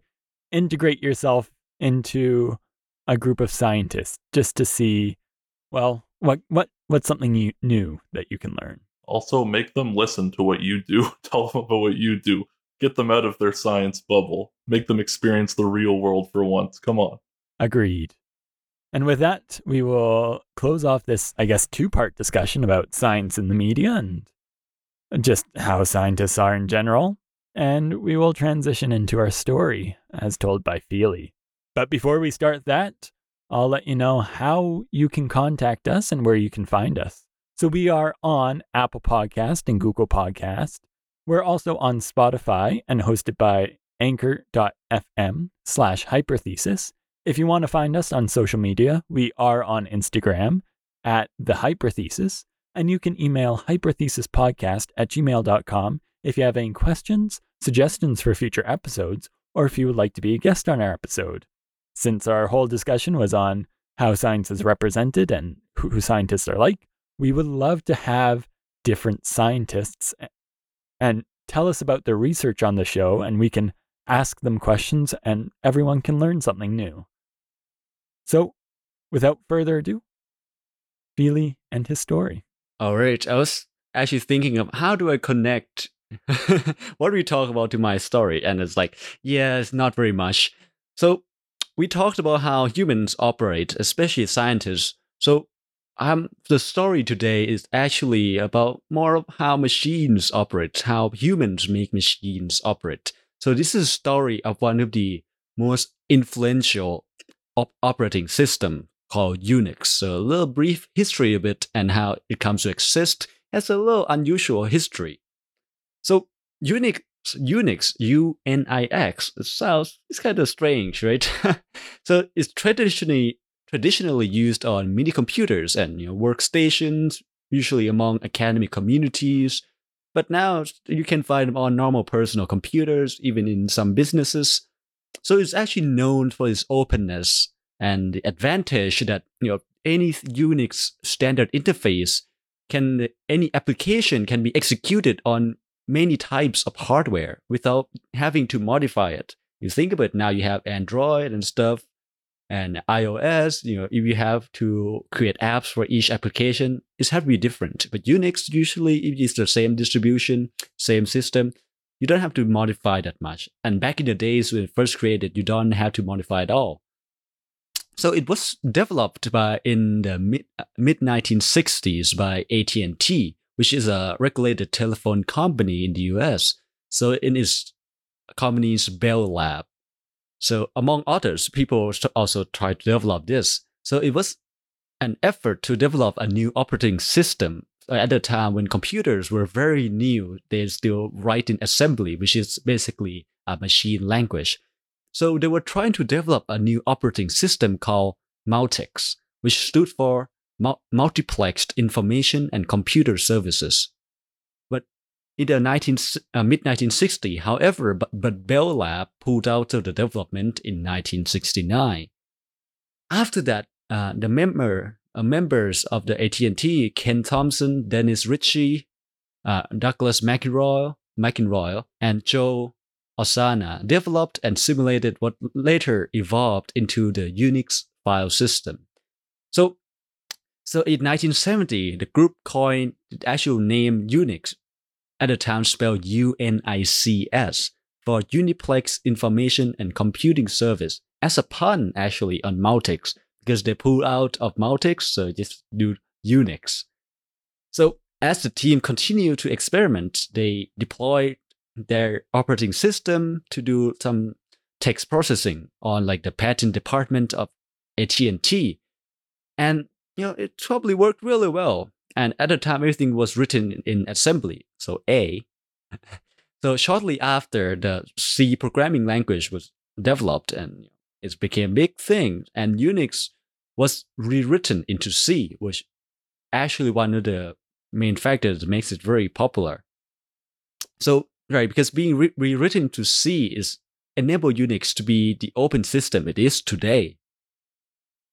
integrate yourself into a group of scientists just to see, well, what what what's something you, new that you can learn? Also, make them listen to what you do. Tell them about what you do. Get them out of their science bubble. Make them experience the real world for once. Come on. Agreed. And with that, we will close off this, I guess, two part discussion about science in the media and just how scientists are in general. And we will transition into our story as told by Pheely. But before we start that, I'll let you know how you can contact us and where you can find us. So we are on Apple Podcast and Google Podcast. We're also on Spotify and hosted by anchor.fm slash hyperthesis. If you want to find us on social media, we are on Instagram at the hyperthesis, and you can email hyperthesispodcast at gmail.com if you have any questions, suggestions for future episodes, or if you would like to be a guest on our episode since our whole discussion was on how science is represented and who scientists are like, we would love to have different scientists and tell us about their research on the show, and we can ask them questions and everyone can learn something new. So, without further ado, Pheely and his story. All right. I was actually thinking of how do I connect what we talk about to my story? And it's like, yeah, it's not very much. So we talked about how humans operate, especially scientists. So um, the story today is actually about more of how machines operate, how humans make machines operate. So this is a story of one of the most influential op- operating system called Unix. So a little brief history of it and how it comes to exist has a little unusual history. So Unix Unix, U N I X. It sounds it's kind of strange, right? so it's traditionally traditionally used on mini computers and you know workstations, usually among academic communities. But now you can find them on normal personal computers, even in some businesses. So it's actually known for its openness and the advantage that you know any Unix standard interface can any application can be executed on many types of hardware without having to modify it. You think about it now, you have Android and stuff and iOS, you know, if you have to create apps for each application, it's have to be different. But Unix usually is the same distribution, same system. You don't have to modify that much. And back in the days when it first created, you don't have to modify at all. So it was developed by in the mid uh, mid 1960s by AT&T, which is a regulated telephone company in the US. So in its company's Bell Lab. So among others, people also tried to develop this. So it was an effort to develop a new operating system at the time when computers were very new. They still write in assembly, which is basically a machine language. So they were trying to develop a new operating system called Multics, which stood for Multiplexed Information and Computer Services. But in the 19, uh, mid 1960s, however, but, but Bell Lab pulled out of the development in 1969. After that, uh, the member uh, members of the AT&T, Ken Thompson, Dennis Ritchie, uh, Douglas McIlroy, McIlroy, and Joe Ossanna developed and simulated what later evolved into the Unix file system. So, so in 1970, the group coined the actual name Unix, at the time spelled U-N-I-C-S, for Uniplex Information and Computing Service, as a pun actually on Multics, because they pull out of Multics, so just do Unix. So as the team continued to experiment, they deployed their operating system to do some text processing on like the patent department of AT&T. And you know, it probably worked really well. And at the time, everything was written in assembly, so A. so shortly after, the C programming language was developed and it became a big thing. And Unix was rewritten into C, which actually one of the main factors that makes it very popular. So right? Because being re- rewritten to C is enable Unix to be the open system it is today.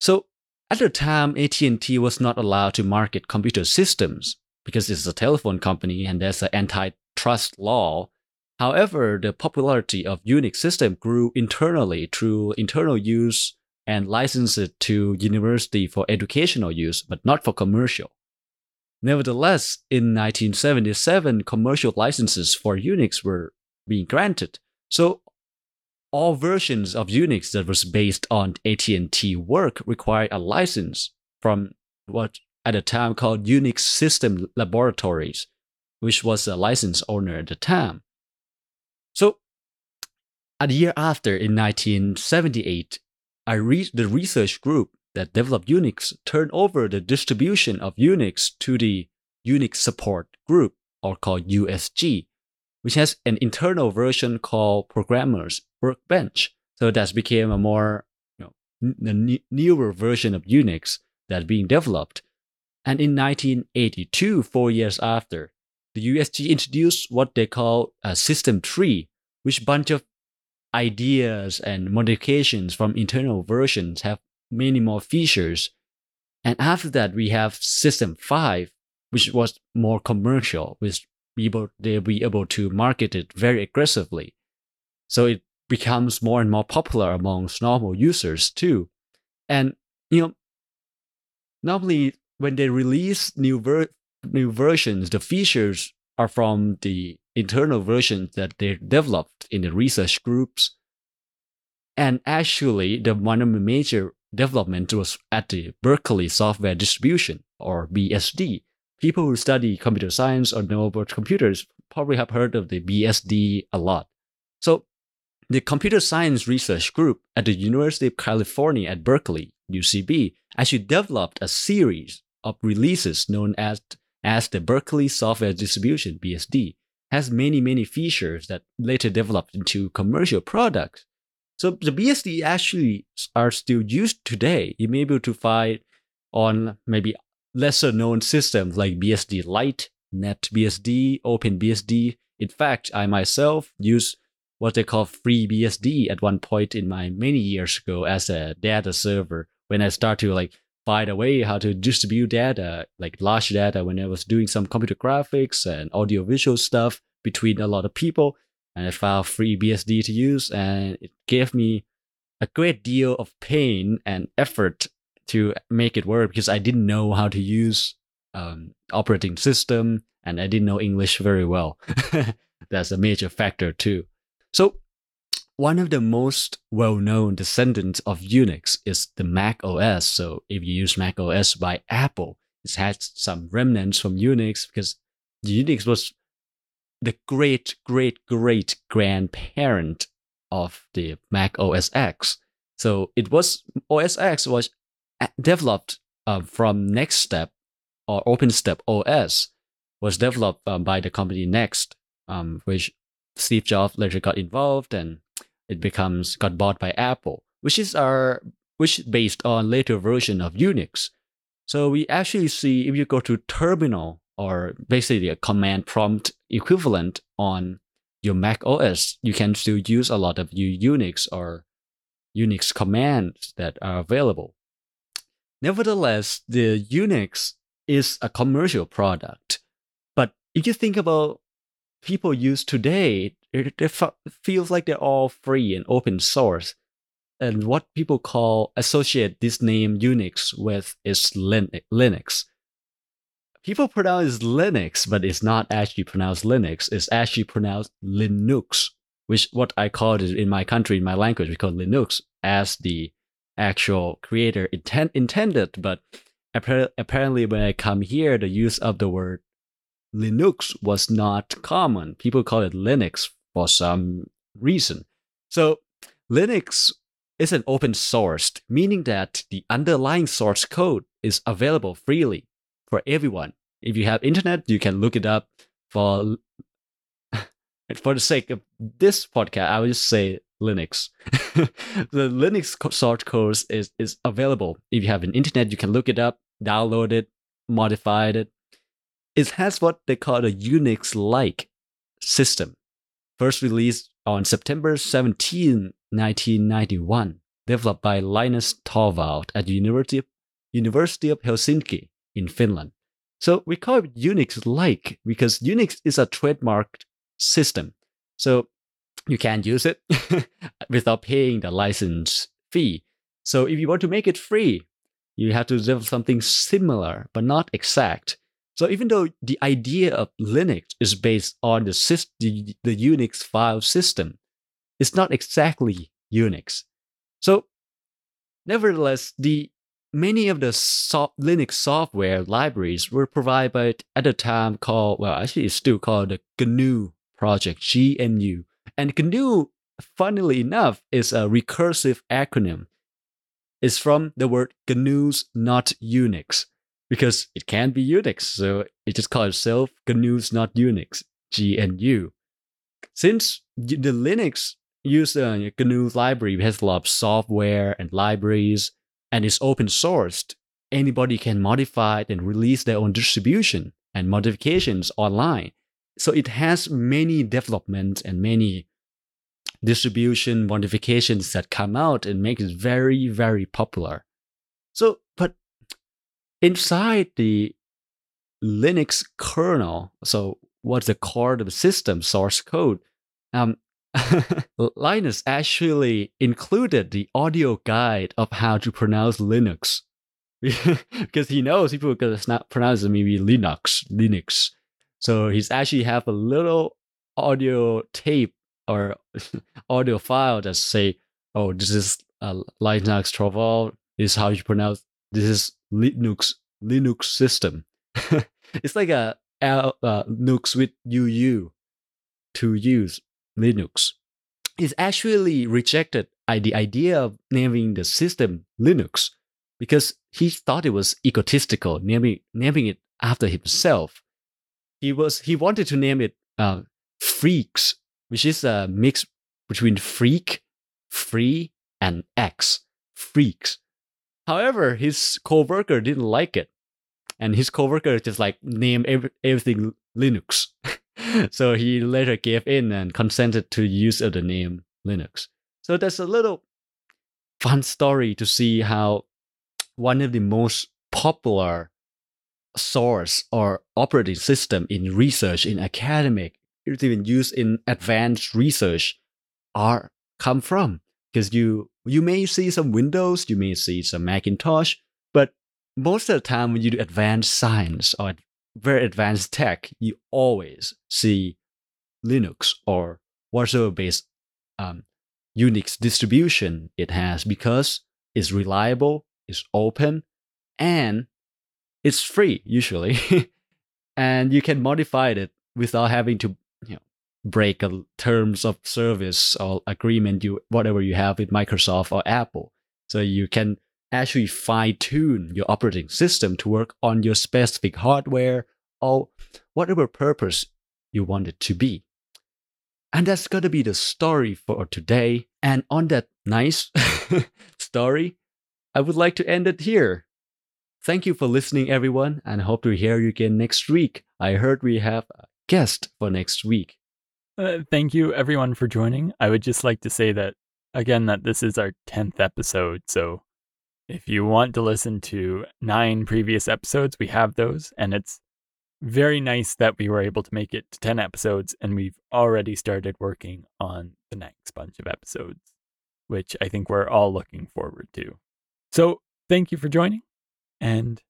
So at the time, AT&T was not allowed to market computer systems because it's a telephone company and there's an antitrust law. However, the popularity of Unix system grew internally through internal use and licensed it to university for educational use, but not for commercial. Nevertheless, in 1977, commercial licenses for Unix were being granted. So all versions of Unix that was based on AT&T work required a license from what at the time called Unix System Laboratories, which was a license owner at the time. So a year after, in 1978, I reached the research group that developed Unix turned over the distribution of Unix to the Unix Support Group, or called USG, which has an internal version called Programmers Workbench. So that's became a more you know, n- newer version of Unix that's being developed. And in 1982, four years after, the USG introduced what they call a system tree, which bunch of ideas and modifications from internal versions have many more features. And after that, we have System 5, which was more commercial, which they'll be able to market it very aggressively. So it becomes more and more popular amongst normal users too. And you know, normally when they release new ver- new versions, the features are from the internal versions that they developed in the research groups. And actually, the one of the major development was at the Berkeley Software Distribution, or BSD. People who study computer science or know about computers probably have heard of the BSD a lot. So, the Computer Science Research Group at the University of California at Berkeley, UCB, actually developed a series of releases known as, as the Berkeley Software Distribution, BSD, has many, many features that later developed into commercial products. So the BSD actually are still used today. You may be able to find on maybe lesser known systems like BSD Lite, NetBSD, OpenBSD. In fact, I myself use what they call FreeBSD at one point in my many years ago as a data server when I start to like find a way how to distribute data, like large data when I was doing some computer graphics and audiovisual stuff between a lot of people and I found FreeBSD to use, and it gave me a great deal of pain and effort to make it work because I didn't know how to use um, operating system and I didn't know English very well. that's a major factor too. So one of the most well-known descendants of Unix is the Mac OS. So if you use Mac OS by Apple, it has some remnants from Unix because Unix was the great, great, great grandparent of the Mac OS X. So it was OS X was developed uh, from NeXTSTEP or OpenStep OS was developed um, by the company Next, um, which Steve Jobs later got involved and it becomes got bought by Apple, which is our which is based on later version of Unix. So we actually see if you go to terminal or basically a command prompt equivalent on your Mac OS, you can still use a lot of your Unix or Unix commands that are available. Nevertheless, the Unix is a commercial product. But if you think about people use today, it, it feels like they're all free and open source. And what people call associate this name Unix with is Linux. People pronounce it Linux, but it's not actually pronounced Linux. It's actually pronounced Linux, which what I call it in my country, in my language, we call Linux as the actual creator intent, intended. But apparently, when I come here, the use of the word Linux was not common. People call it Linux for some reason. So Linux is an open sourced, meaning that the underlying source code is available freely for everyone. If you have internet, you can look it up for for the sake of this podcast, I will just say Linux. the Linux source code is, is available. If you have an internet, you can look it up, download it, modify it. It has what they call a Unix like system. First released on September 17, 1991, developed by Linus Torvald at the University of, University of Helsinki in Finland. So we call it Unix like because Unix is a trademarked system. So you can't use it without paying the license fee. So if you want to make it free, you have to develop something similar, but not exact. So even though the idea of Linux is based on the, the, Unix file system, it's not exactly Unix. So nevertheless, the many of the Linux software libraries were provided at the time called well actually it's still called the GNU project GNU and GNU funnily enough is a recursive acronym. It's from the word GNU's not Unix because it can be Unix. So it just calls itself GNU's not Unix, GNU. Since the Linux uses a uh, GNU library, it has a lot of software and libraries, and it's open sourced, anybody can modify it and release their own distribution and modifications online. So it has many developments and many distribution modifications that come out and make it very, very popular. So, inside the Linux kernel, so what's the core of the system source code, um, Linus actually included the audio guide of how to pronounce Linux. because he knows people are gonna not pronounce it maybe Linux, Linux. So he's actually have a little audio tape or audio file that say, "Oh, this is a Linus Torvald. This is how you pronounce. This is Linux Linux system. it's like a uh, Linux with UU to use Linux. It's actually rejected the idea of naming the system Linux because he thought it was egotistical, naming naming it after himself. He was he wanted to name it uh, Freax, which is a mix between freak, free, and X. Freax. However, his coworker didn't like it and his coworker just like named every, everything Linux. so he later gave in and consented to use of the name Linux. So that's a little fun story to see how one of the most popular source or operating system in research in academic it's even used in advanced research are come from because you you may see some windows you may see some macintosh but most of the time when you do advanced science or very advanced tech, you always see Linux or whatever based um, Unix distribution it has because it's reliable, it's open, and it's free usually. and you can modify it without having to break a terms of service or agreement you whatever you have with Microsoft or Apple. So you can actually fine tune your operating system to work on your specific hardware or whatever purpose you want it to be. And that's going to be the story for today. And on that nice story, I would like to end it here. Thank you for listening, everyone, and hope to hear you again next week. I heard we have a guest for next week. Uh, thank you, everyone, for joining. I would just like to say that, again, that this is our 10th episode. So if you want to listen to nine previous episodes, we have those. And it's very nice that we were able to make it to 10 episodes and we've already started working on the next bunch of episodes, which I think we're all looking forward to. So thank you for joining and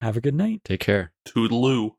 have a good night. Take care. Toodaloo.